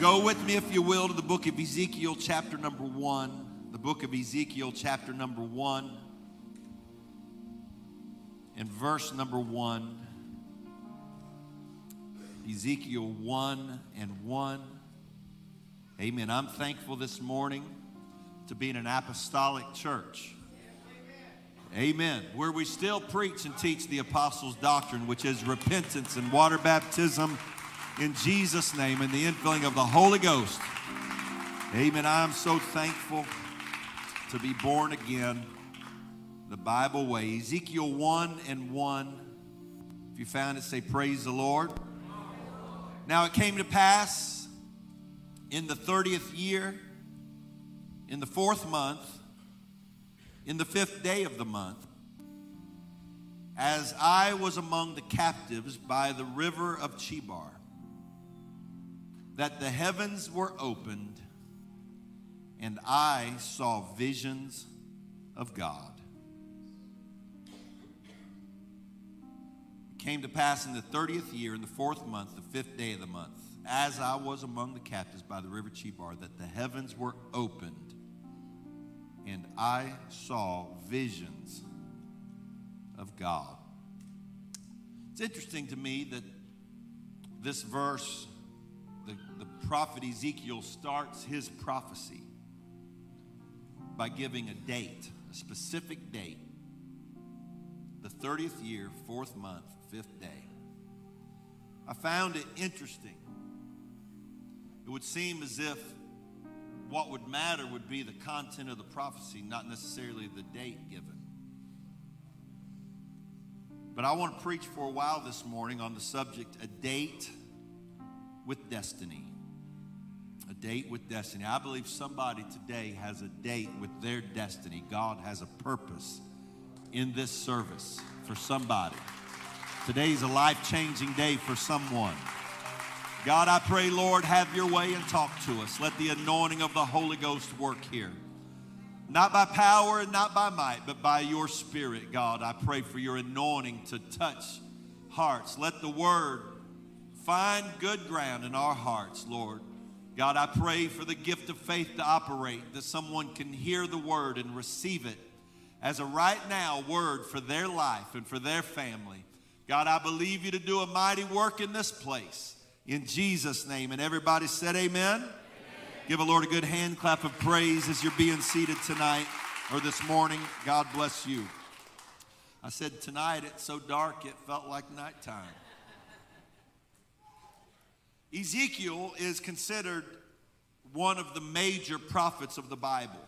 Go with me, if you will, to the book of Ezekiel, chapter number one. The book of Ezekiel, chapter number one, and verse number one. Ezekiel 1 and 1. Amen. I'm thankful this morning to be in an apostolic church. Amen. Where we still preach and teach the apostles' doctrine, which is repentance and water baptism in Jesus' name and the infilling of the Holy Ghost. Amen. I'm so thankful to be born again the Bible way. Ezekiel 1 and 1. If you found it, say, Praise the Lord. Now it came to pass in the 30th year, in the fourth month, in the fifth day of the month, as I was among the captives by the river of Chebar, that the heavens were opened and I saw visions of God. It came to pass in the 30th year, in the fourth month, the fifth day of the month, as I was among the captives by the river Chebar, that the heavens were opened and I saw visions of God. It's interesting to me that this verse, the, prophet Ezekiel starts his prophecy by giving a date, a specific date, the 30th year, fourth month, fifth day. I found it interesting. It would seem as if what would matter would be the content of the prophecy, not necessarily the date given. But I want to preach for a while this morning on the subject a date with destiny. A date with destiny. I believe somebody today has a date with their destiny. God has a purpose in this service for somebody. Today's a life changing day for someone. God, I pray, Lord, have your way and talk to us. Let the anointing of the Holy Ghost work here. Not by power and not by might, but by your spirit, God. I pray for your anointing to touch hearts. Let the word find good ground in our hearts, Lord. God, I pray for the gift of faith to operate, that someone can hear the word and receive it as a right now word for their life and for their family. God, I believe you to do a mighty work in this place in Jesus' name. And everybody said, Amen. amen. Give a Lord a good hand clap of praise as you're being seated tonight or this morning. God bless you. I said, Tonight it's so dark it felt like nighttime. Ezekiel is considered one of the major prophets of the Bible.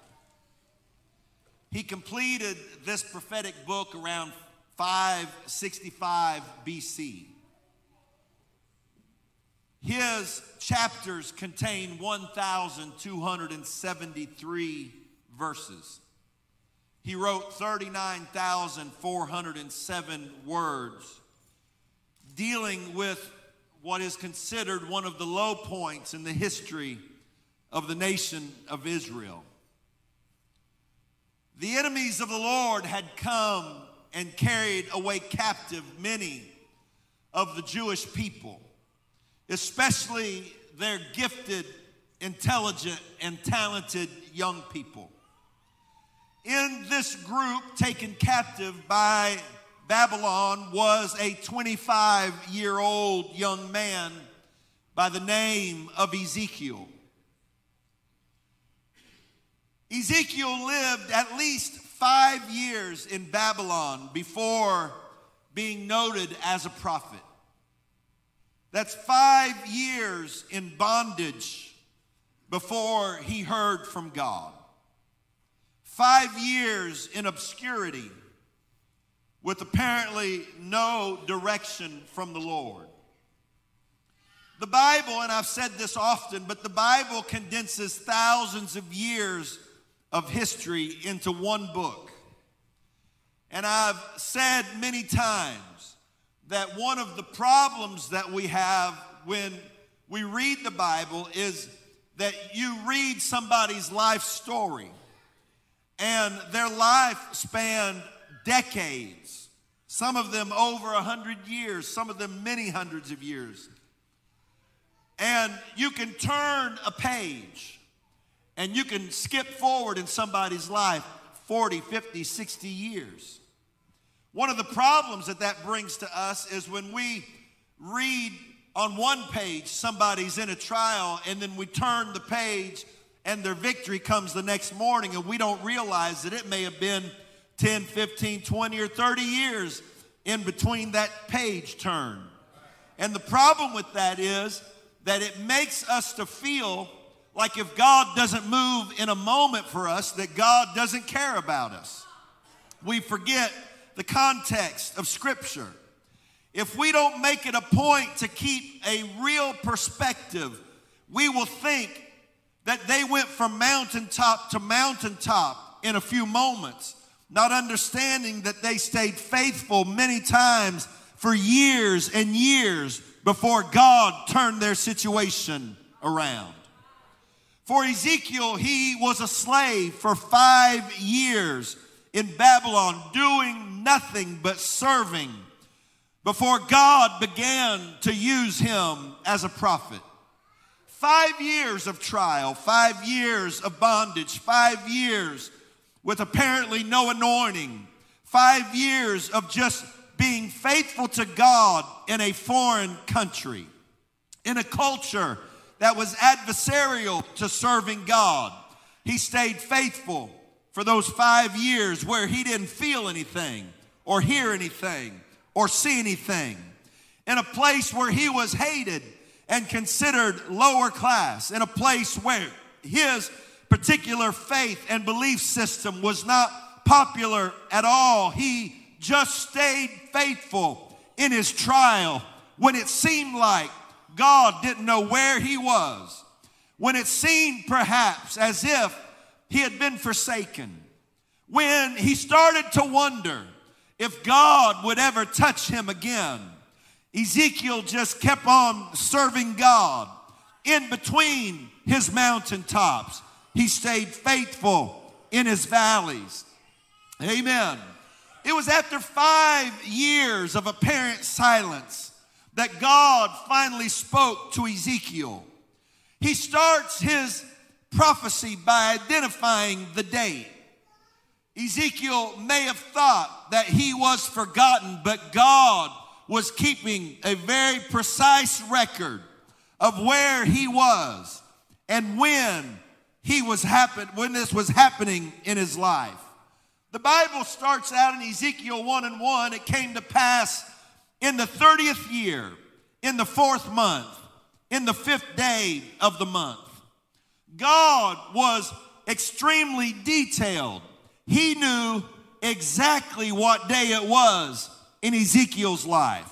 He completed this prophetic book around 565 BC. His chapters contain 1,273 verses. He wrote 39,407 words dealing with what is considered one of the low points in the history of the nation of Israel. The enemies of the Lord had come and carried away captive many of the Jewish people especially their gifted, intelligent, and talented young people. In this group taken captive by Babylon was a 25 year old young man by the name of Ezekiel. Ezekiel lived at least five years in Babylon before being noted as a prophet. That's five years in bondage before he heard from God. Five years in obscurity with apparently no direction from the Lord. The Bible, and I've said this often, but the Bible condenses thousands of years of history into one book. And I've said many times that one of the problems that we have when we read the Bible is that you read somebody's life story and their life spanned decades, some of them over a hundred years, some of them many hundreds of years. And you can turn a page and you can skip forward in somebody's life 40, 50, 60 years. One of the problems that that brings to us is when we read on one page somebody's in a trial and then we turn the page and their victory comes the next morning and we don't realize that it may have been 10, 15, 20, or 30 years in between that page turn. And the problem with that is that it makes us to feel like if God doesn't move in a moment for us, that God doesn't care about us. We forget the context of Scripture. If we don't make it a point to keep a real perspective, we will think that they went from mountaintop to mountaintop in a few moments, not understanding that they stayed faithful many times for years and years before God turned their situation around. For Ezekiel, he was a slave for five years in Babylon, doing nothing but serving before God began to use him as a prophet. Five years of trial, five years of bondage, five years with apparently no anointing, five years of just being faithful to God in a foreign country, in a culture that was adversarial to serving God. He stayed faithful for those five years where he didn't feel anything or hear anything or see anything. In a place where he was hated and considered lower class, in a place where his particular faith and belief system was not popular at all. He just stayed faithful in his trial when it seemed like God didn't know where he was, when it seemed perhaps as if he had been forsaken, when he started to wonder if God would ever touch him again, Ezekiel just kept on serving God in between his mountaintops. He stayed faithful in his valleys. Amen. It was after five years of apparent silence that God finally spoke to Ezekiel. He starts his prophecy by identifying the date. Ezekiel may have thought that he was forgotten, but God was keeping a very precise record of where he was and when he was happen when this was happening in his life. The Bible starts out in Ezekiel 1 and 1. It came to pass in the 30th year, in the fourth month, in the fifth day of the month. God was extremely detailed. He knew exactly what day it was in Ezekiel's life.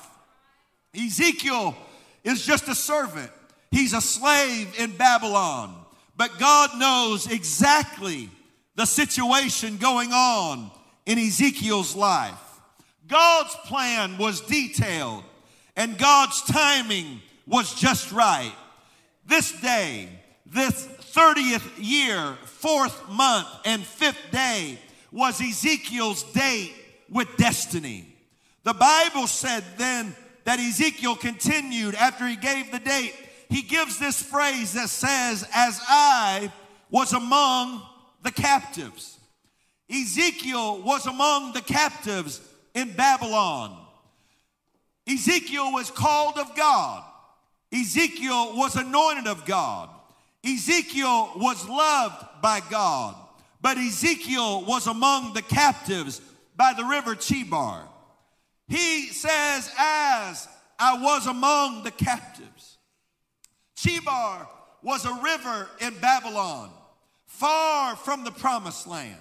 Ezekiel is just a servant, he's a slave in Babylon. But God knows exactly the situation going on in Ezekiel's life. God's plan was detailed and God's timing was just right. This day, this 30th year, fourth month, and fifth day was Ezekiel's date with destiny. The Bible said then that Ezekiel continued after he gave the date. He gives this phrase that says, As I was among the captives. Ezekiel was among the captives in Babylon. Ezekiel was called of God. Ezekiel was anointed of God. Ezekiel was loved by God. But Ezekiel was among the captives by the river Chebar. He says, As I was among the captives. Chebar was a river in Babylon, far from the promised land.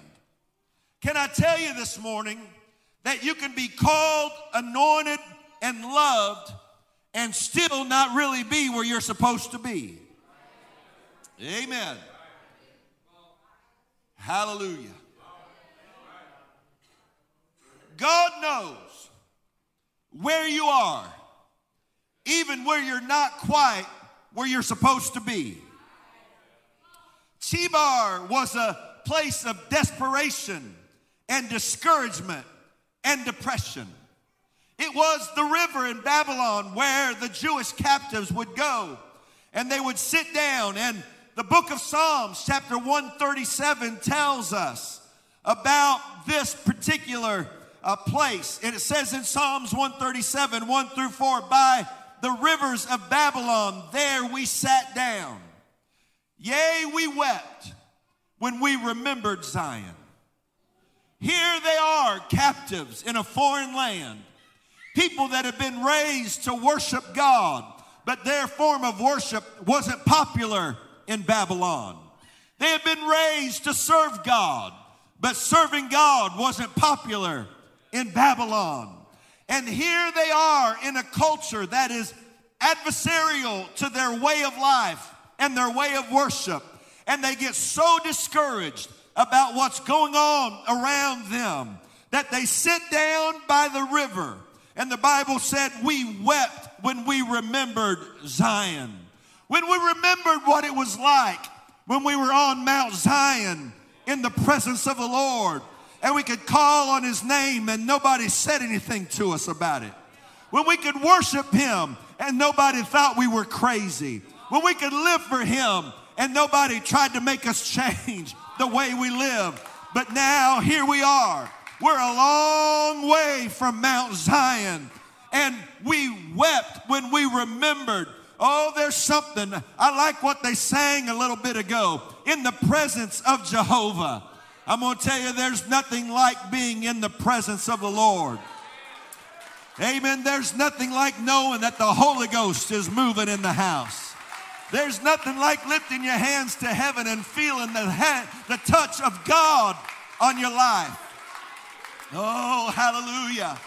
Can I tell you this morning that you can be called, anointed, and loved and still not really be where you're supposed to be. Amen. Hallelujah. God knows where you are, even where you're not quite where you're supposed to be. Chebar was a place of desperation and discouragement and depression. It was the river in Babylon where the Jewish captives would go and they would sit down. And the book of Psalms, chapter 137, tells us about this particular uh, place. And it says in Psalms 137, 1 through 4, by the rivers of Babylon, there we sat down. Yea, we wept when we remembered Zion. Here they are, captives in a foreign land, people that have been raised to worship God, but their form of worship wasn't popular in Babylon. They had been raised to serve God, but serving God wasn't popular in Babylon. And here they are in a culture that is adversarial to their way of life and their way of worship. And they get so discouraged about what's going on around them that they sit down by the river. And the Bible said, We wept when we remembered Zion. When we remembered what it was like when we were on Mount Zion in the presence of the Lord and we could call on his name and nobody said anything to us about it. When we could worship him and nobody thought we were crazy. When we could live for him and nobody tried to make us change the way we live. But now here we are. We're a long way from Mount Zion. And we wept when we remembered. Oh, there's something. I like what they sang a little bit ago. In the presence of Jehovah. I'm going to tell you, there's nothing like being in the presence of the Lord. Amen. There's nothing like knowing that the Holy Ghost is moving in the house. There's nothing like lifting your hands to heaven and feeling the, hand, the touch of God on your life. Oh, hallelujah.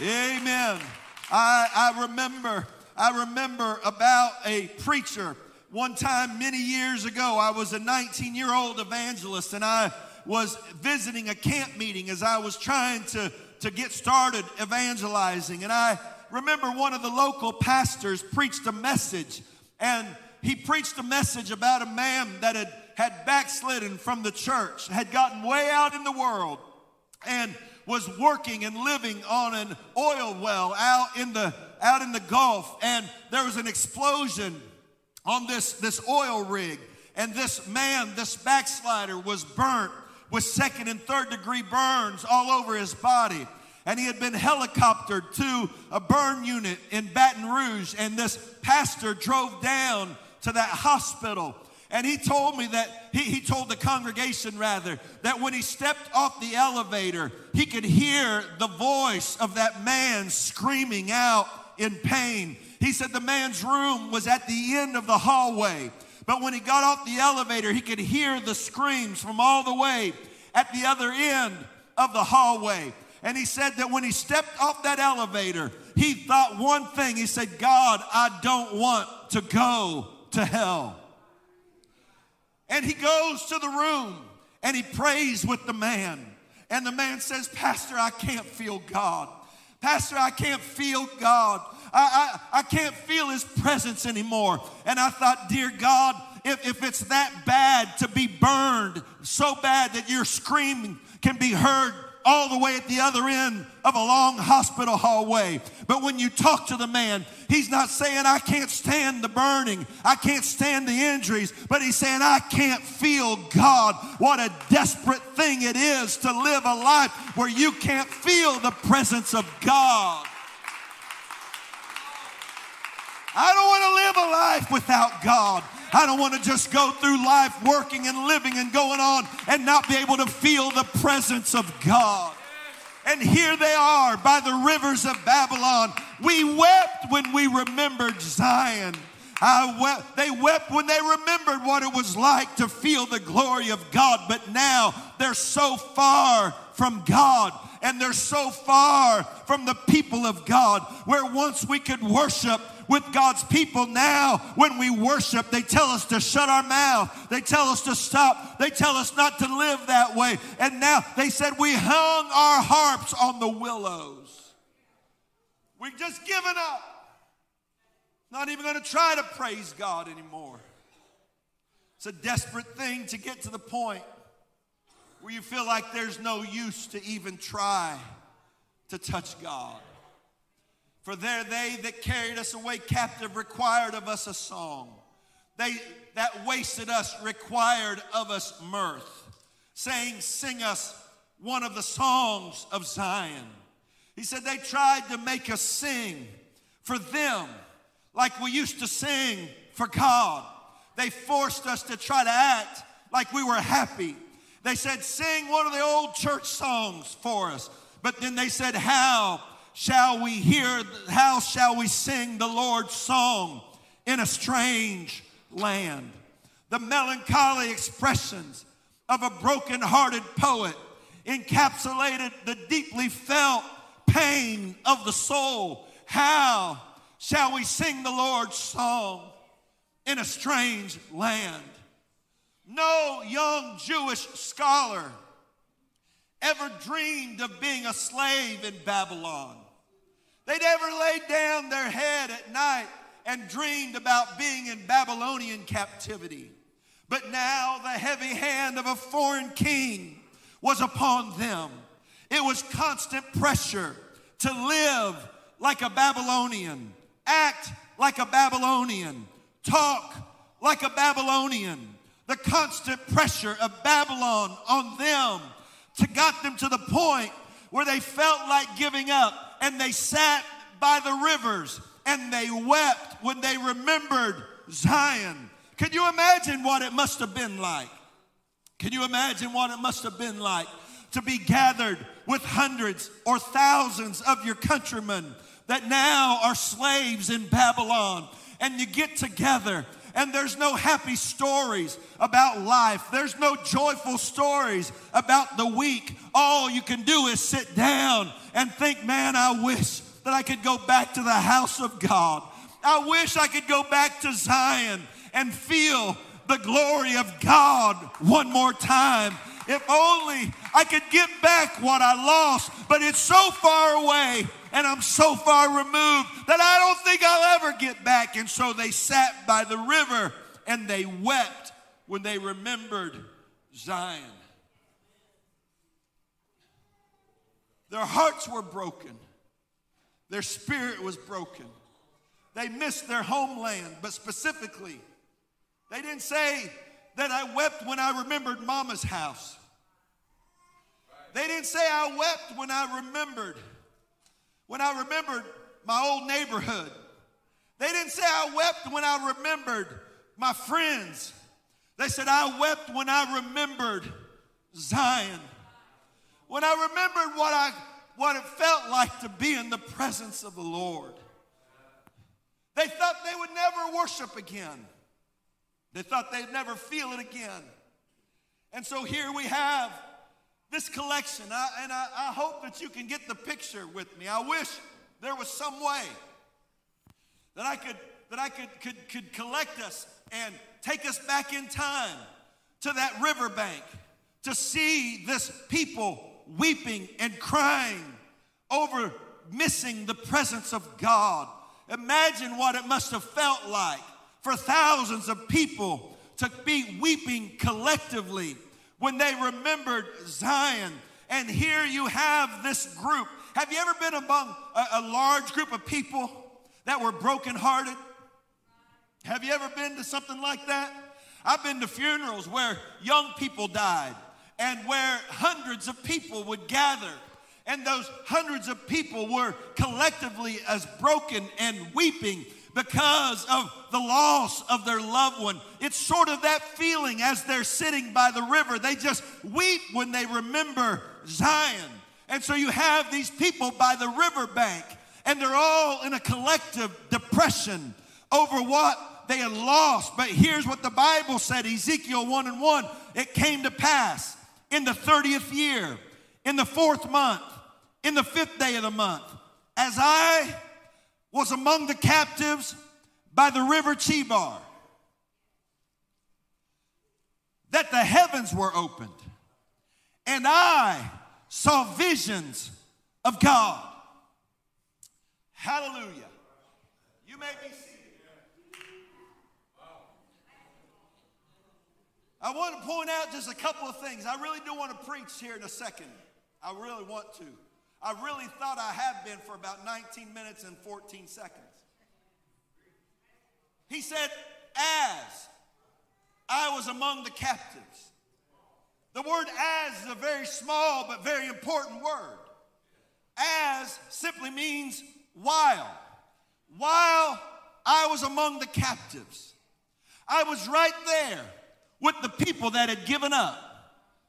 Amen. I, I remember, I remember about a preacher one time many years ago. I was a 19 year old evangelist and I was visiting a camp meeting as I was trying to, to get started evangelizing. And I remember one of the local pastors preached a message, and he preached a message about a man that had, had backslidden from the church, had gotten way out in the world, and was working and living on an oil well out in the out in the Gulf, and there was an explosion on this, this oil rig. And this man, this backslider, was burnt with second and third degree burns all over his body. And he had been helicoptered to a burn unit in Baton Rouge. And this pastor drove down to that hospital. And he told me that, he, he told the congregation rather, that when he stepped off the elevator, he could hear the voice of that man screaming out in pain. He said the man's room was at the end of the hallway. But when he got off the elevator, he could hear the screams from all the way at the other end of the hallway. And he said that when he stepped off that elevator, he thought one thing. He said, God, I don't want to go to hell. And he goes to the room and he prays with the man. And the man says, Pastor, I can't feel God. Pastor, I can't feel God. I, I, I can't feel his presence anymore. And I thought, dear God, if, if it's that bad to be burned, so bad that your screaming can be heard all the way at the other end of a long hospital hallway. But when you talk to the man, he's not saying, I can't stand the burning, I can't stand the injuries, but he's saying, I can't feel God. What a desperate thing it is to live a life where you can't feel the presence of God. I don't want to live a life without God. I don't want to just go through life working and living and going on and not be able to feel the presence of God. And here they are by the rivers of Babylon. We wept when we remembered Zion. Wept, they wept when they remembered what it was like to feel the glory of God, but now they're so far from God and they're so far from the people of God where once we could worship with God's people now when we worship. They tell us to shut our mouth. They tell us to stop. They tell us not to live that way. And now they said we hung our harps on the willows. We've just given up. Not even going to try to praise God anymore. It's a desperate thing to get to the point where you feel like there's no use to even try to touch God. For there they that carried us away captive required of us a song. they, that wasted us required of us mirth, saying, Sing us one of the songs of Zion. He said, They tried to make us sing for them like we used to sing for God. They forced us to try to act like we were happy. They said, Sing one of the old church songs for us. But then they said, How shall we hear, how shall we sing the Lord's song in a strange land? The melancholy expressions of a broken-hearted poet encapsulated the deeply felt pain of the soul. How shall we sing the Lord's song in a strange land? No young Jewish scholar ever dreamed of being a slave in Babylon. They never laid down their head at night and dreamed about being in Babylonian captivity. But now the heavy hand of a foreign king was upon them. It was constant pressure to live like a Babylonian, act like a Babylonian, talk like a Babylonian. The constant pressure of Babylon on them to got them to the point where they felt like giving up and they sat by the rivers and they wept when they remembered Zion. Can you imagine what it must have been like? Can you imagine what it must have been like to be gathered with hundreds or thousands of your countrymen that now are slaves in Babylon and you get together and there's no happy stories about life. There's no joyful stories about the week. All you can do is sit down and think, man, I wish that I could go back to the house of God. I wish I could go back to Zion and feel the glory of God one more time. If only I could get back what I lost, but it's so far away and I'm so far removed that I don't think I'll ever get back. And so they sat by the river and they wept when they remembered Zion. Their hearts were broken, their spirit was broken. They missed their homeland, but specifically, they didn't say that I wept when I remembered mama's house. They didn't say I wept when I remembered when I remembered my old neighborhood. They didn't say I wept when I remembered my friends. They said I wept when I remembered Zion. When I remembered what I what it felt like to be in the presence of the Lord. They thought they would never worship again. They thought they'd never feel it again. And so here we have this collection. I, and I, I hope that you can get the picture with me. I wish there was some way that I could that I could, could, could collect us and take us back in time to that riverbank to see this people weeping and crying over missing the presence of God. Imagine what it must have felt like for thousands of people to be weeping collectively when they remembered Zion. And here you have this group. Have you ever been among a, a large group of people that were brokenhearted? Have you ever been to something like that? I've been to funerals where young people died and where hundreds of people would gather. And those hundreds of people were collectively as broken and weeping because of the loss of their loved one. It's sort of that feeling as they're sitting by the river. They just weep when they remember Zion. And so you have these people by the riverbank, and they're all in a collective depression over what they had lost. But here's what the Bible said Ezekiel 1 and 1 it came to pass in the 30th year, in the fourth month, in the fifth day of the month, as I was among the captives by the river Chebar, that the heavens were opened, and I saw visions of God. Hallelujah. You may be seated. I want to point out just a couple of things. I really do want to preach here in a second. I really want to. I really thought I have been for about 19 minutes and 14 seconds. He said, as I was among the captives. The word as is a very small but very important word. As simply means while. While I was among the captives, I was right there with the people that had given up.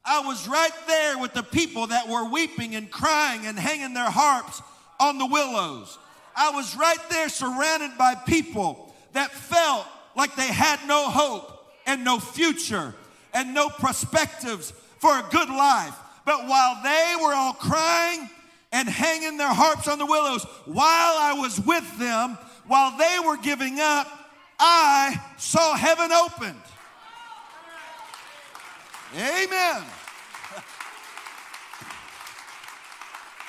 I was right there with the people that were weeping and crying and hanging their harps on the willows. I was right there surrounded by people that felt like they had no hope and no future and no perspectives for a good life. But while they were all crying and hanging their harps on the willows, while I was with them, while they were giving up, I saw heaven opened. Amen.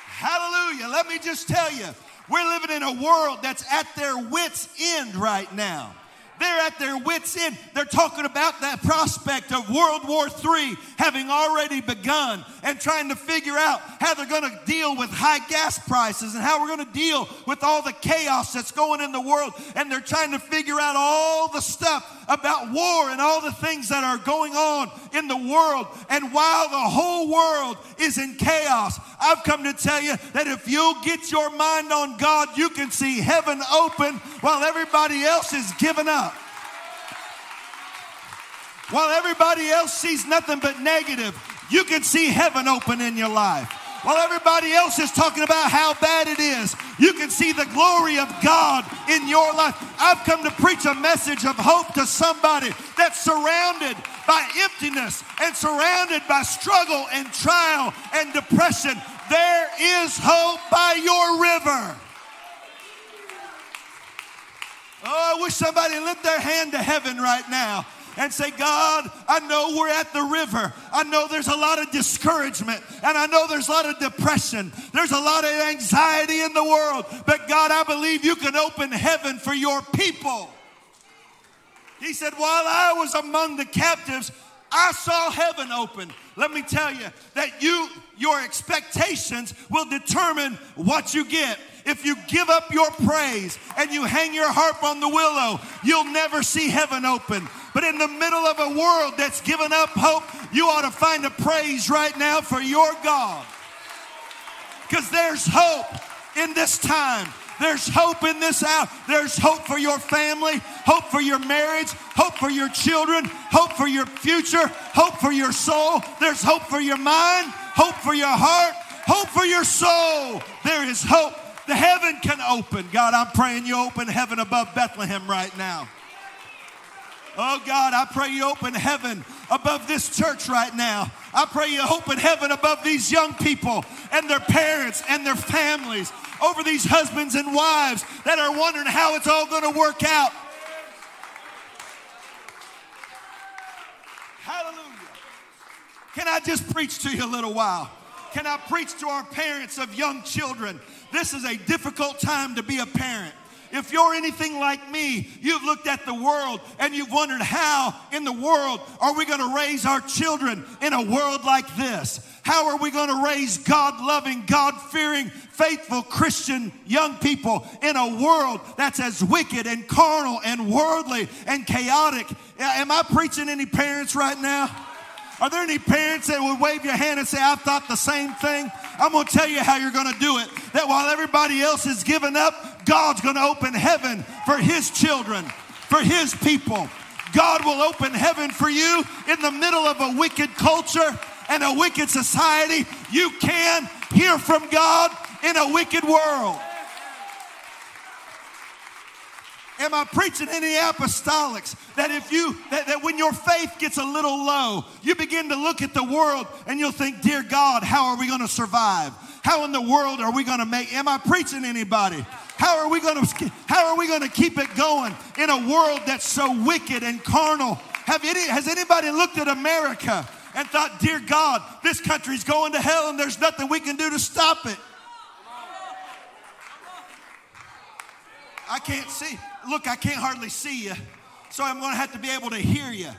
Hallelujah. Let me just tell you, we're living in a world that's at their wits' end right now. They're at their wits' end. They're talking about that prospect of World War III having already begun and trying to figure out how they're going to deal with high gas prices and how we're going to deal with all the chaos that's going in the world. And they're trying to figure out all the stuff about war and all the things that are going on in the world. And while the whole world is in chaos, I've come to tell you that if you'll get your mind on God, you can see heaven open while everybody else is giving up. While everybody else sees nothing but negative, you can see heaven open in your life. While everybody else is talking about how bad it is, you can see the glory of God in your life. I've come to preach a message of hope to somebody that's surrounded by emptiness and surrounded by struggle and trial and depression. There is hope by your river. Oh, I wish somebody lift their hand to heaven right now and say, God, I know we're at the river. I know there's a lot of discouragement and I know there's a lot of depression. There's a lot of anxiety in the world. But God, I believe you can open heaven for your people. He said, While I was among the captives, I saw heaven open. Let me tell you that you, your expectations will determine what you get. If you give up your praise and you hang your harp on the willow, you'll never see heaven open. But in the middle of a world that's given up hope, you ought to find a praise right now for your God. Because there's hope in this time. There's hope in this hour. There's hope for your family, hope for your marriage, hope for your children, hope for your future, hope for your soul. There's hope for your mind, hope for your heart, hope for your soul. There is hope. The heaven can open. God, I'm praying you open heaven above Bethlehem right now. Oh God, I pray you open heaven above this church right now. I pray you open heaven above these young people and their parents and their families, over these husbands and wives that are wondering how it's all going to work out. Hallelujah. Can I just preach to you a little while? Can I preach to our parents of young children? This is a difficult time to be a parent. If you're anything like me, you've looked at the world and you've wondered how in the world are we going to raise our children in a world like this? How are we going to raise God loving, God fearing, faithful Christian young people in a world that's as wicked and carnal and worldly and chaotic? Am I preaching any parents right now? Are there any parents that would wave your hand and say, I've thought the same thing? I'm going to tell you how you're going to do it. That while everybody else is giving up, God's going to open heaven for His children, for His people. God will open heaven for you in the middle of a wicked culture and a wicked society. You can hear from God in a wicked world. Am I preaching any apostolics that if you, that, that when your faith gets a little low, you begin to look at the world and you'll think, Dear God, how are we going to survive? How in the world are we going to make? Am I preaching anybody? How are we going to how are we going to keep it going in a world that's so wicked and carnal? Have any, has anybody looked at America and thought, "Dear God, this country's going to hell and there's nothing we can do to stop it"? I can't see. Look, I can't hardly see you, so I'm going to have to be able to hear you.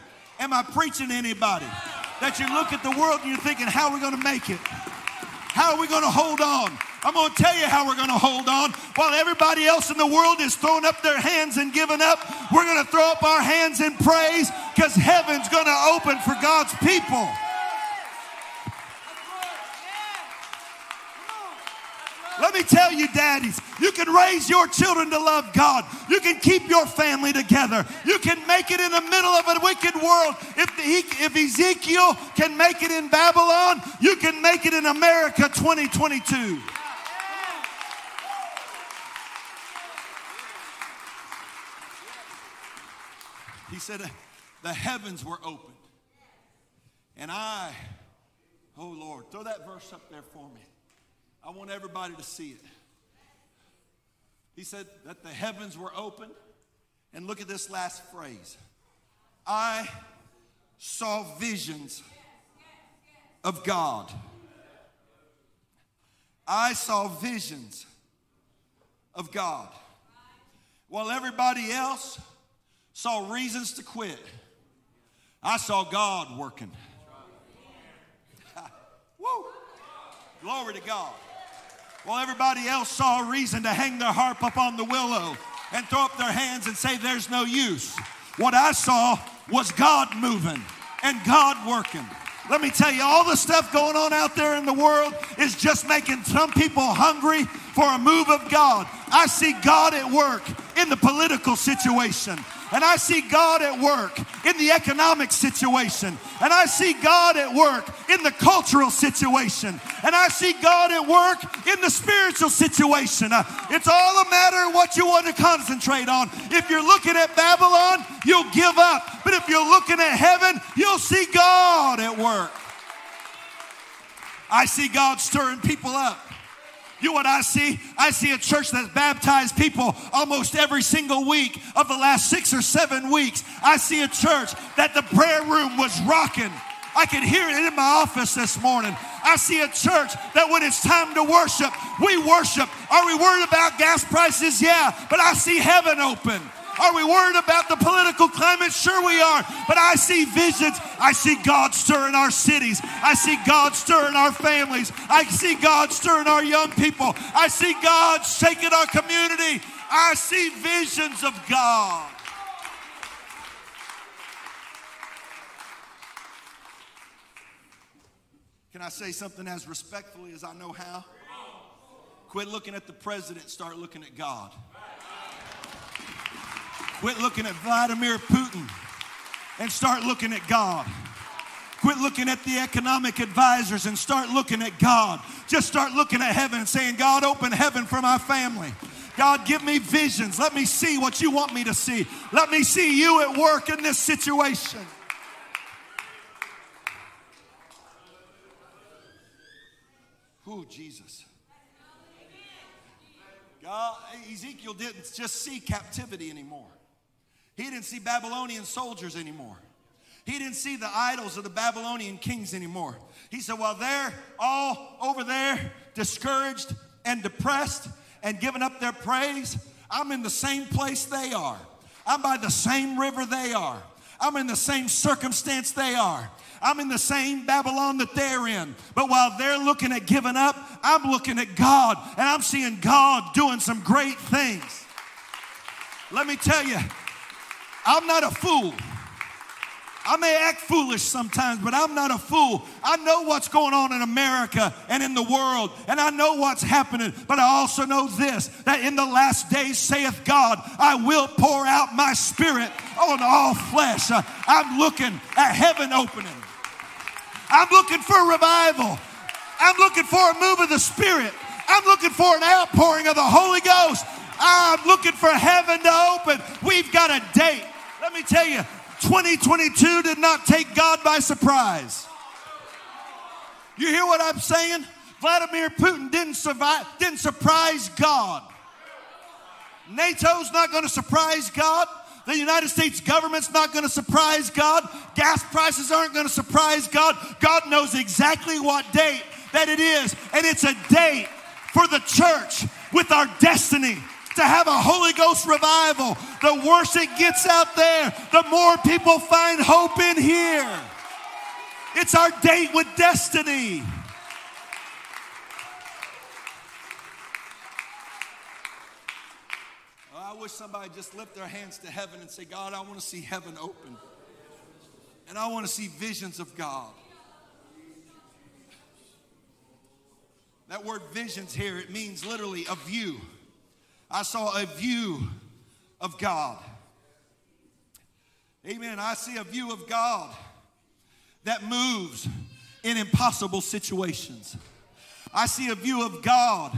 Am I preaching to anybody? That you look at the world and you're thinking, how are we going to make it? How are we going to hold on? I'm going to tell you how we're going to hold on. While everybody else in the world is throwing up their hands and giving up, we're going to throw up our hands in praise because heaven's going to open for God's people. Let me tell you, daddies, you can raise your children to love God. You can keep your family together. You can make it in the middle of a wicked world. If, the, if Ezekiel can make it in Babylon, you can make it in America 2022. He said, The heavens were opened. And I, oh Lord, throw that verse up there for me. I want everybody to see it. He said that the heavens were open. And look at this last phrase I saw visions of God. I saw visions of God. While everybody else saw reasons to quit, I saw God working. Woo! Glory to God. While everybody else saw a reason to hang their harp up on the willow and throw up their hands and say, There's no use. What I saw was God moving and God working. Let me tell you, all the stuff going on out there in the world is just making some people hungry for a move of God. I see God at work in the political situation. And I see God at work in the economic situation. And I see God at work in the cultural situation. And I see God at work in the spiritual situation. Uh, it's all a matter of what you want to concentrate on. If you're looking at Babylon, you'll give up. But if you're looking at heaven, you'll see God at work. I see God stirring people up. You know what I see? I see a church that's baptized people almost every single week of the last six or seven weeks. I see a church that the prayer room was rocking. I could hear it in my office this morning. I see a church that when it's time to worship, we worship. Are we worried about gas prices? Yeah, but I see heaven open. Are we worried about the political climate? Sure, we are. But I see visions. I see God stirring our cities. I see God stirring our families. I see God stirring our young people. I see God shaking our community. I see visions of God. Can I say something as respectfully as I know how? Quit looking at the president, start looking at God. Quit looking at Vladimir Putin and start looking at God. Quit looking at the economic advisors and start looking at God. Just start looking at heaven and saying, God, open heaven for my family. God, give me visions. Let me see what you want me to see. Let me see you at work in this situation. Who, Jesus. God, Ezekiel didn't just see captivity anymore. He didn't see Babylonian soldiers anymore. He didn't see the idols of the Babylonian kings anymore. He said, While they're all over there discouraged and depressed and giving up their praise, I'm in the same place they are. I'm by the same river they are. I'm in the same circumstance they are. I'm in the same Babylon that they're in. But while they're looking at giving up, I'm looking at God and I'm seeing God doing some great things. Let me tell you, I'm not a fool. I may act foolish sometimes, but I'm not a fool. I know what's going on in America and in the world, and I know what's happening, but I also know this that in the last days, saith God, I will pour out my spirit on all flesh. Uh, I'm looking at heaven opening, I'm looking for revival, I'm looking for a move of the Spirit, I'm looking for an outpouring of the Holy Ghost. I'm looking for heaven to open. We've got a date. Let me tell you, 2022 did not take God by surprise. You hear what I'm saying? Vladimir Putin didn't survive, didn't surprise God. NATO's not going to surprise God. The United States government's not going to surprise God. Gas prices aren't going to surprise God. God knows exactly what date that it is, and it's a date for the church with our destiny to have a Holy Ghost revival. The worse it gets out there, the more people find hope in here. It's our date with destiny. I wish somebody just lift their hands to heaven and say, God, I want to see heaven open. And I want to see visions of God. That word visions here, it means literally a view. I saw a view of God. Amen. I see a view of God that moves in impossible situations. I see a view of God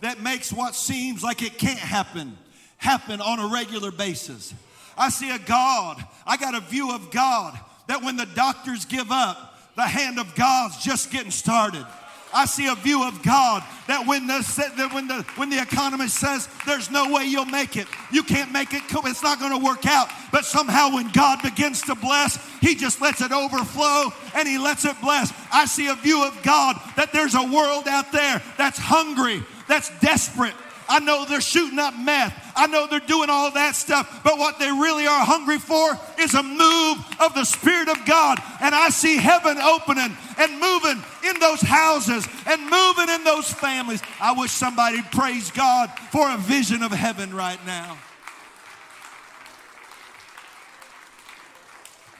that makes what seems like it can't happen happen on a regular basis. I see a God, I got a view of God that when the doctors give up, the hand of God's just getting started. I see a view of God that when the, that when the, when the economist says there's no way you'll make it, you can't make it, it's not going to work out. But somehow when God begins to bless, He just lets it overflow and He lets it bless. I see a view of God that there's a world out there that's hungry, that's desperate, I know they're shooting up meth. I know they're doing all that stuff. But what they really are hungry for is a move of the Spirit of God. And I see heaven opening and moving in those houses and moving in those families. I wish somebody praise God for a vision of heaven right now.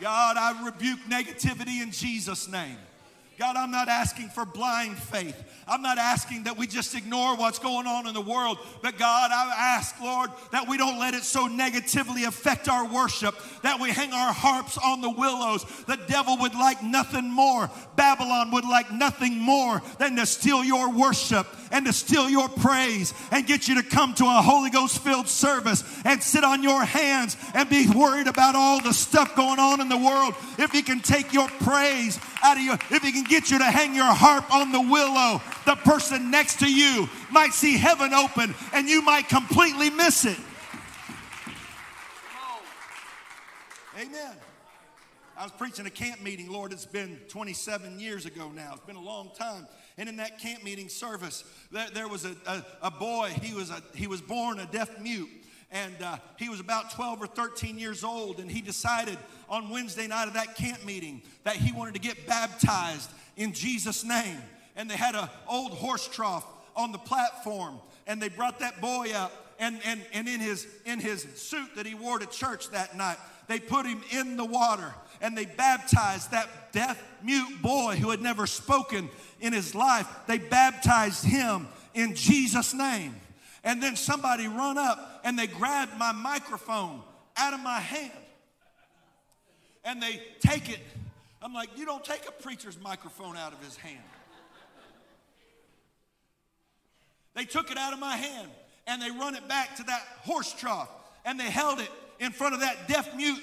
God, I rebuke negativity in Jesus' name. God, I'm not asking for blind faith. I'm not asking that we just ignore what's going on in the world. But God, I ask, Lord, that we don't let it so negatively affect our worship that we hang our harps on the willows. The devil would like nothing more. Babylon would like nothing more than to steal your worship and to steal your praise and get you to come to a Holy Ghost filled service and sit on your hands and be worried about all the stuff going on in the world. If he can take your praise out of you, if he can get you to hang your harp on the willow, the person next to you might see heaven open and you might completely miss it. Amen. I was preaching a camp meeting, Lord, it's been 27 years ago now. It's been a long time. And in that camp meeting service, there, there was a, a, a, boy, he was, a, he was born a deaf mute. And uh, he was about 12 or 13 years old, and he decided on Wednesday night of that camp meeting that he wanted to get baptized in Jesus' name. And they had an old horse trough on the platform, and they brought that boy up. And, and, and in, his, in his suit that he wore to church that night, they put him in the water and they baptized that deaf mute boy who had never spoken in his life. They baptized him in Jesus' name. And then somebody run up and they grabbed my microphone out of my hand and they take it. I'm like, you don't take a preacher's microphone out of his hand. They took it out of my hand and they run it back to that horse trough and they held it in front of that deaf mute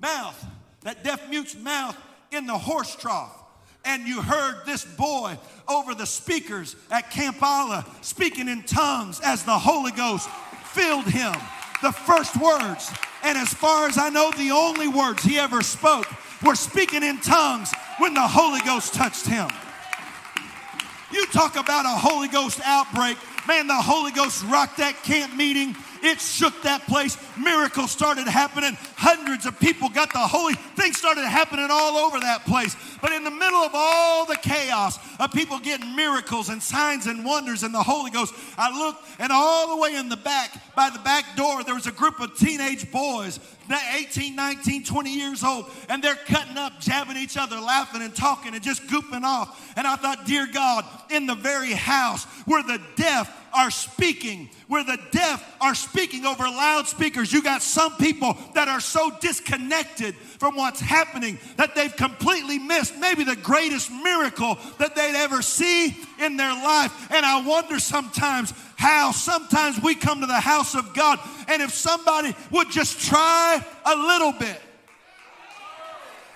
mouth, that deaf mute's mouth in the horse trough. And you heard this boy over the speakers at Camp speaking in tongues as the Holy Ghost filled him. The first words and as far as I know, the only words he ever spoke were speaking in tongues when the Holy Ghost touched him. You talk about a Holy Ghost outbreak. Man, the Holy Ghost rocked that camp meeting. It shook that place. Miracles started happening. Hundreds of people got the holy things started happening all over that place. But in the middle of all the chaos of people getting miracles and signs and wonders and the Holy Ghost, I looked and all the way in the back, by the back door, there was a group of teenage boys 18, 19, 20 years old, and they're cutting up, jabbing each other, laughing and talking and just goofing off. And I thought, dear God, in the very house where the deaf are speaking, where the deaf are speaking over loudspeakers, you got some people that are so disconnected from what's happening that they've completely missed maybe the greatest miracle that they'd ever see in their life. And I wonder sometimes how sometimes we come to the house of God, and if somebody would just try a little bit,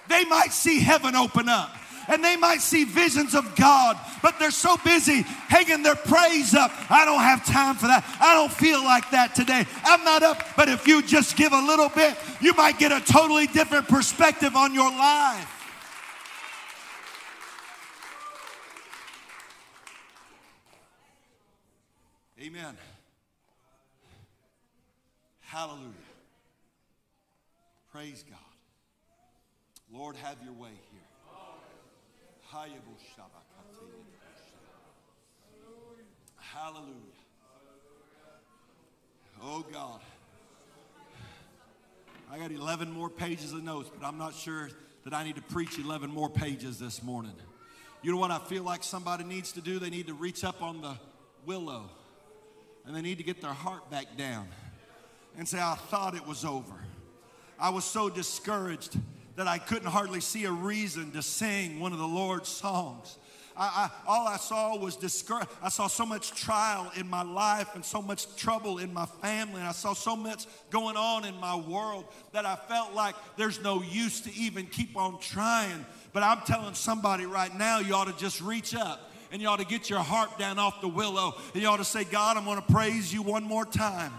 they might see heaven open up and they might see visions of God, but they're so busy hanging their praise up. I don't have time for that. I don't feel like that today. I'm not up. But if you just give a little bit, you might get a totally different perspective on your life. Amen. Hallelujah. Praise God. Lord, have your way. Hallelujah. Oh God. I got 11 more pages of notes, but I'm not sure that I need to preach 11 more pages this morning. You know what I feel like somebody needs to do? They need to reach up on the willow and they need to get their heart back down and say, I thought it was over. I was so discouraged that I couldn't hardly see a reason to sing one of the Lord's songs. I, I, all I saw was discouragement. I saw so much trial in my life and so much trouble in my family, and I saw so much going on in my world that I felt like there's no use to even keep on trying. But I'm telling somebody right now, you ought to just reach up and you ought to get your heart down off the willow and you ought to say, God, I'm going to praise you one more time.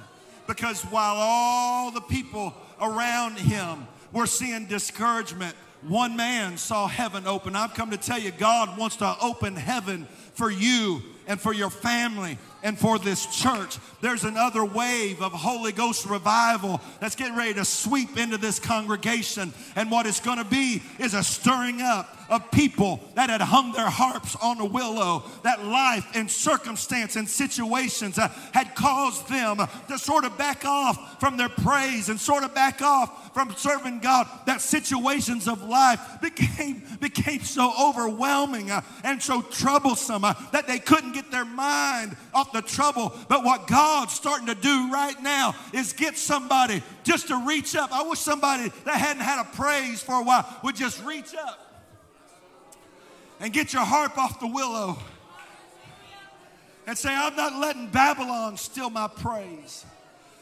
Because while all the people around him were seeing discouragement, one man saw heaven open. I've come to tell you, God wants to open heaven for you and for your family and for this church. There's another wave of Holy Ghost revival that's getting ready to sweep into this congregation. And what it's going to be is a stirring up of people that had hung their harps on a willow, that life and circumstance and situations uh, had caused them to sort of back off from their praise and sort of back off from serving God, that situations of life became, became so overwhelming uh, and so troublesome uh, that they couldn't get their mind off the trouble. But what God's starting to do right now is get somebody just to reach up. I wish somebody that hadn't had a praise for a while would just reach up and get your harp off the willow and say, I'm not letting Babylon steal my praise.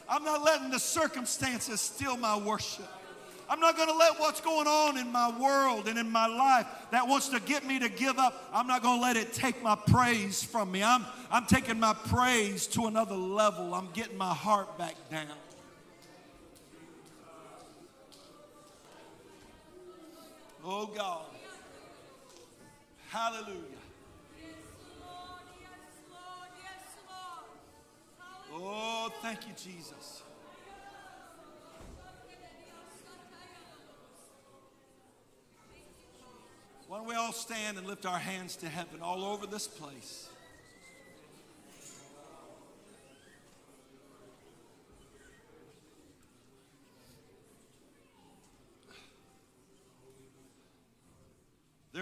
I'm not letting the circumstances steal my worship. I'm not going to let what's going on in my world and in my life that wants to get me to give up, I'm not going to let it take my praise from me. I'm, I'm taking my praise to another level. I'm getting my heart back down. Oh God. Hallelujah. Oh, thank you, Jesus. Why don't we all stand and lift our hands to heaven all over this place?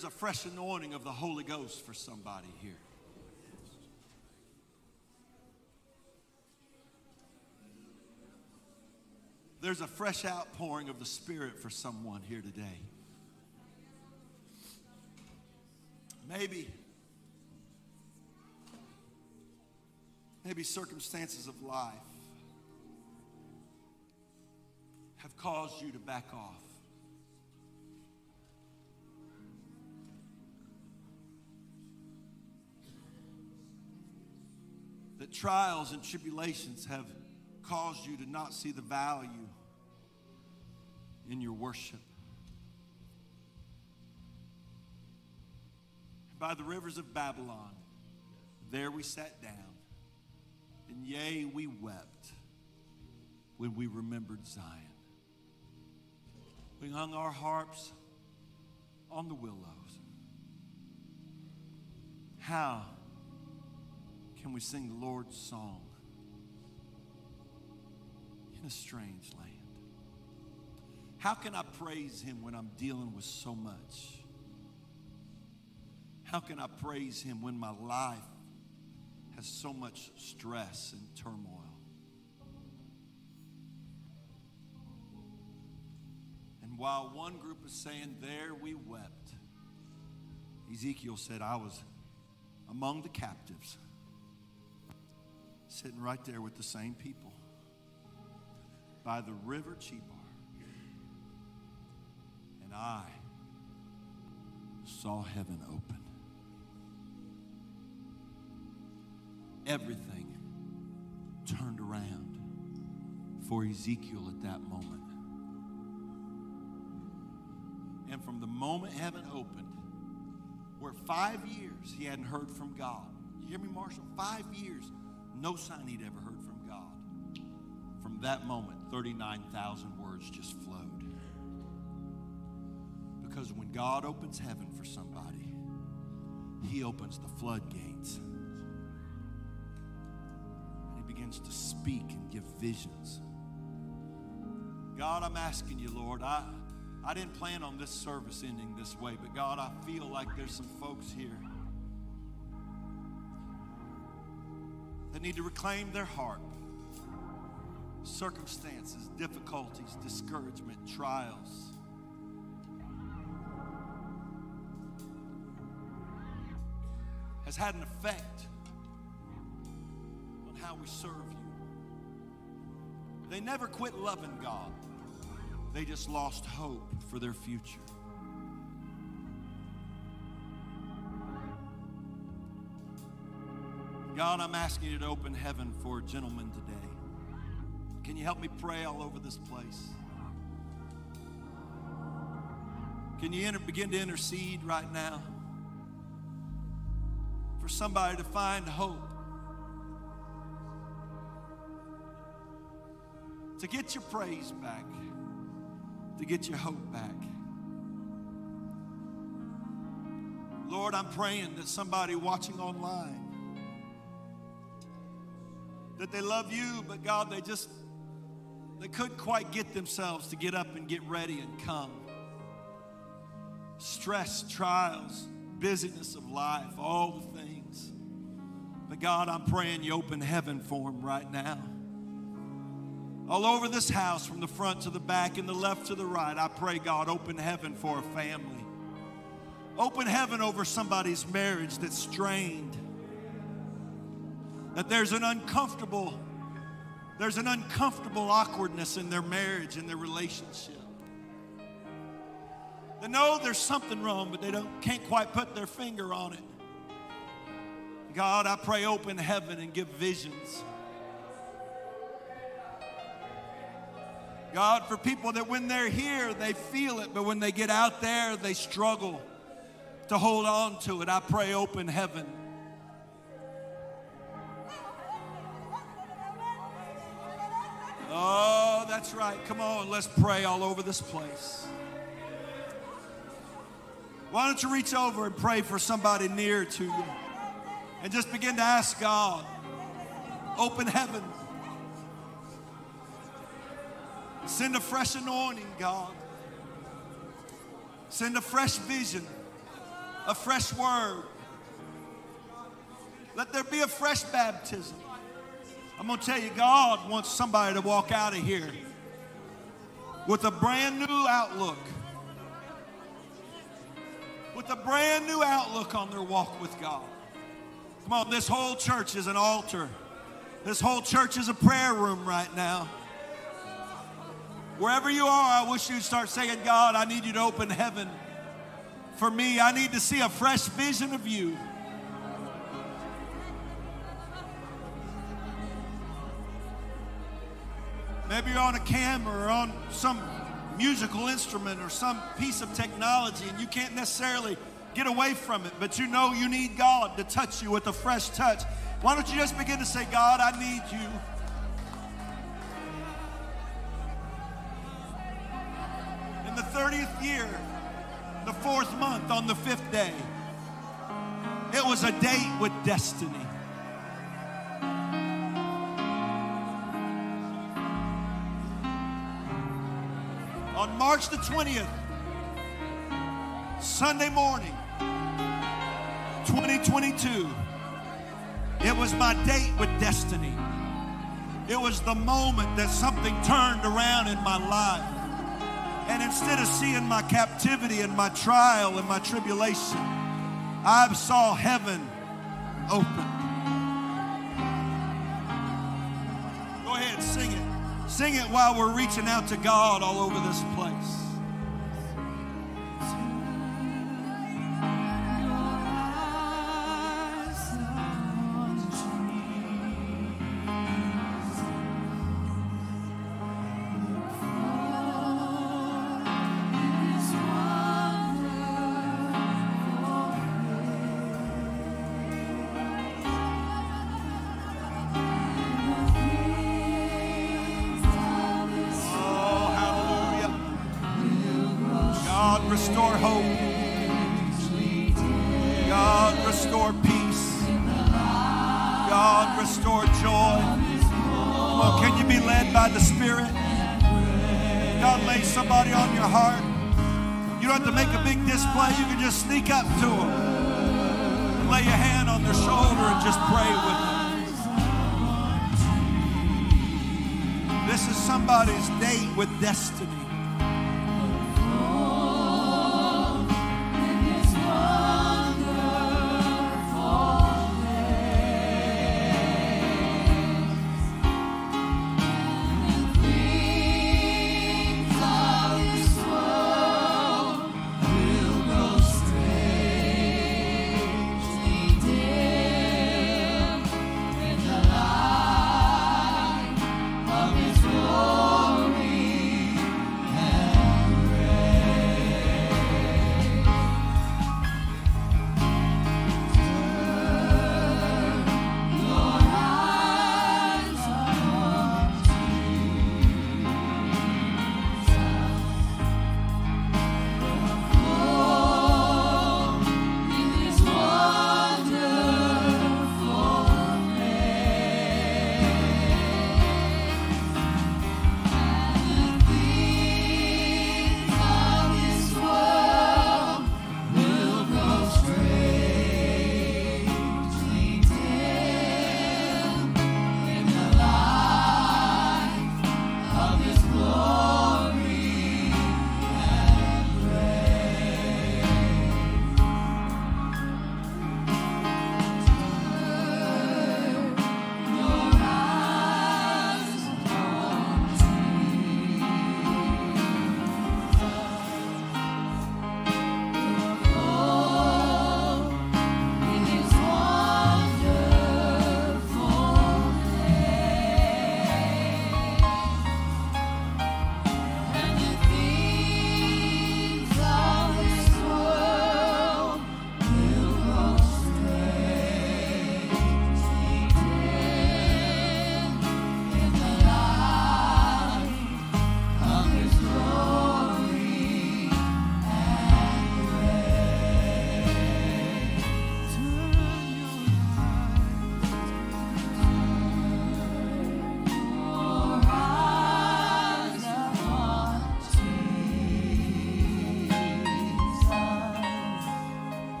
There's a fresh anointing of the Holy Ghost for somebody here. There's a fresh outpouring of the Spirit for someone here today. Maybe, maybe circumstances of life have caused you to back off. That trials and tribulations have caused you to not see the value in your worship. By the rivers of Babylon, there we sat down, and yea, we wept when we remembered Zion. We hung our harps on the willows. How can we sing the Lord's song in a strange land? How can I praise Him when I'm dealing with so much? How can I praise Him when my life has so much stress and turmoil? And while one group is saying, There we wept, Ezekiel said, I was among the captives sitting right there with the same people by the river Chebar. And I saw heaven open. Everything turned around for Ezekiel at that moment. And from the moment heaven opened, where five years he hadn't heard from God. You hear me, Marshall? Five years no sign he'd ever heard from God. From that moment, 39,000 words just flowed. Because when God opens heaven for somebody, he opens the floodgates. And he begins to speak and give visions. God, I'm asking you, Lord. I, I didn't plan on this service ending this way, but God, I feel like there's some folks here that need to reclaim their heart. Circumstances, difficulties, discouragement, trials. Has had an effect on how we serve you. They never quit loving God, they just lost hope for their future. God, I'm asking you to open heaven for a gentleman today. Can you help me pray all over this place? Can you begin to intercede right now for somebody to find hope? To get your praise back, to get your hope back. Lord, I'm praying that somebody watching online that they love you, but God, they just they couldn't quite get themselves to get up and get ready and come. Stress, trials, busyness of life, all the things. But God, I'm praying you open heaven for them right now. All over this house, from the front to the back and the left to the right, I pray, God, open heaven for a family. Open heaven over somebody's marriage that's strained that there's an uncomfortable there's an uncomfortable awkwardness in their marriage and their relationship. They know there's something wrong but they don't can't quite put their finger on it. God i pray open heaven and give visions. God for people that when they're here they feel it but when they get out there they struggle to hold on to it. I pray open heaven Oh, that's right. Come on, let's pray all over this place. Why don't you reach over and pray for somebody near to you and just begin to ask God, open heaven. Send a fresh anointing, God. Send a fresh vision, a fresh word. Let there be a fresh baptism. I'm going to tell you, God wants somebody to walk out of here with a brand new outlook. With a brand new outlook on their walk with God. Come on, this whole church is an altar. This whole church is a prayer room right now. Wherever you are, I wish you'd start saying, God, I need you to open heaven for me. I need to see a fresh vision of you. Maybe you're on a camera or on some musical instrument or some piece of technology and you can't necessarily get away from it, but you know you need God to touch you with a fresh touch. Why don't you just begin to say, God, I need you. In the 30th year, the fourth month, on the fifth day, it was a date with destiny. On March the 20th, Sunday morning, 2022, it was my date with destiny. It was the moment that something turned around in my life. And instead of seeing my captivity and my trial and my tribulation, I saw heaven open. Sing it while we're reaching out to God all over this place.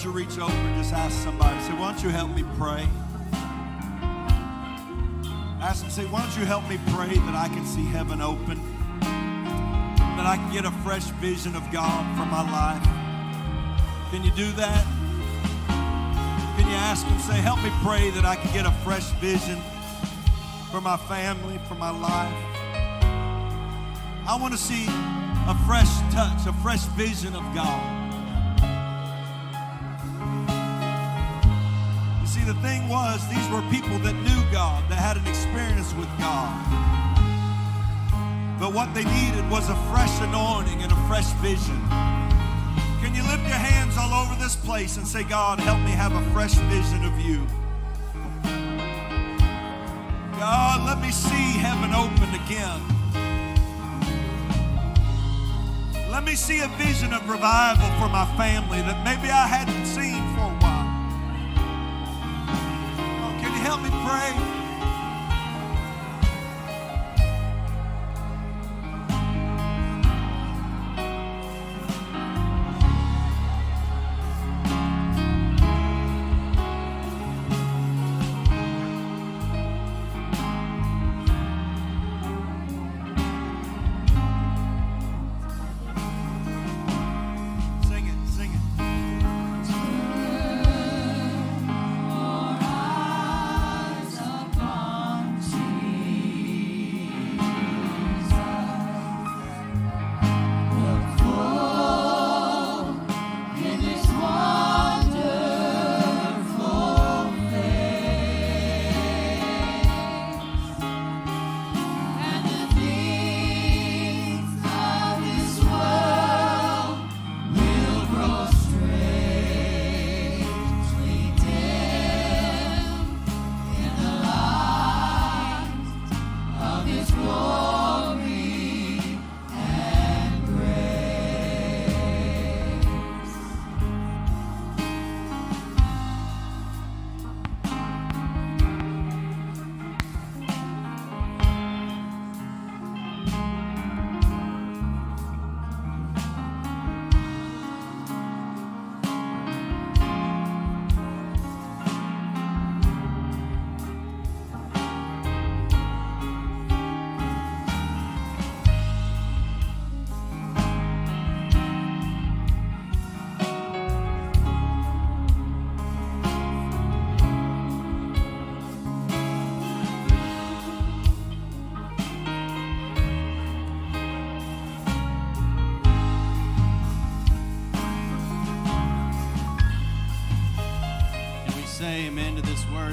Don't you reach over and just ask somebody, say, why don't you help me pray? Ask them, say, why don't you help me pray that I can see heaven open? That I can get a fresh vision of God for my life. Can you do that? Can you ask them, say, help me pray that I can get a fresh vision for my family, for my life? I want to see a fresh touch, a fresh vision of God. See, the thing was, these were people that knew God, that had an experience with God. But what they needed was a fresh anointing and a fresh vision. Can you lift your hands all over this place and say, God, help me have a fresh vision of you? God, let me see heaven opened again. Let me see a vision of revival for my family that maybe I hadn't seen you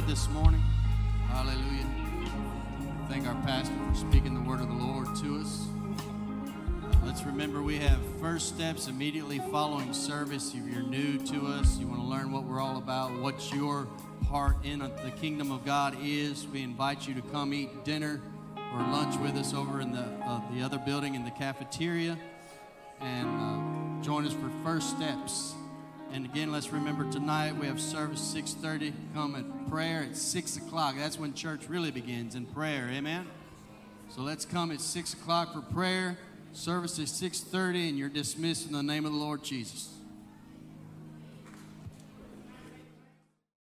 this morning? Hallelujah. Thank our pastor for speaking the word of the Lord to us. Let's remember we have first steps immediately following service. If you're new to us, you want to learn what we're all about, what your part in the kingdom of God is, we invite you to come eat dinner or lunch with us over in the, uh, the other building in the cafeteria and uh, join us for first steps. And again, let's remember tonight we have service 6:30. Come at prayer at six o'clock. That's when church really begins in prayer. Amen. So let's come at six o'clock for prayer. Service is 6:30, and you're dismissed in the name of the Lord Jesus.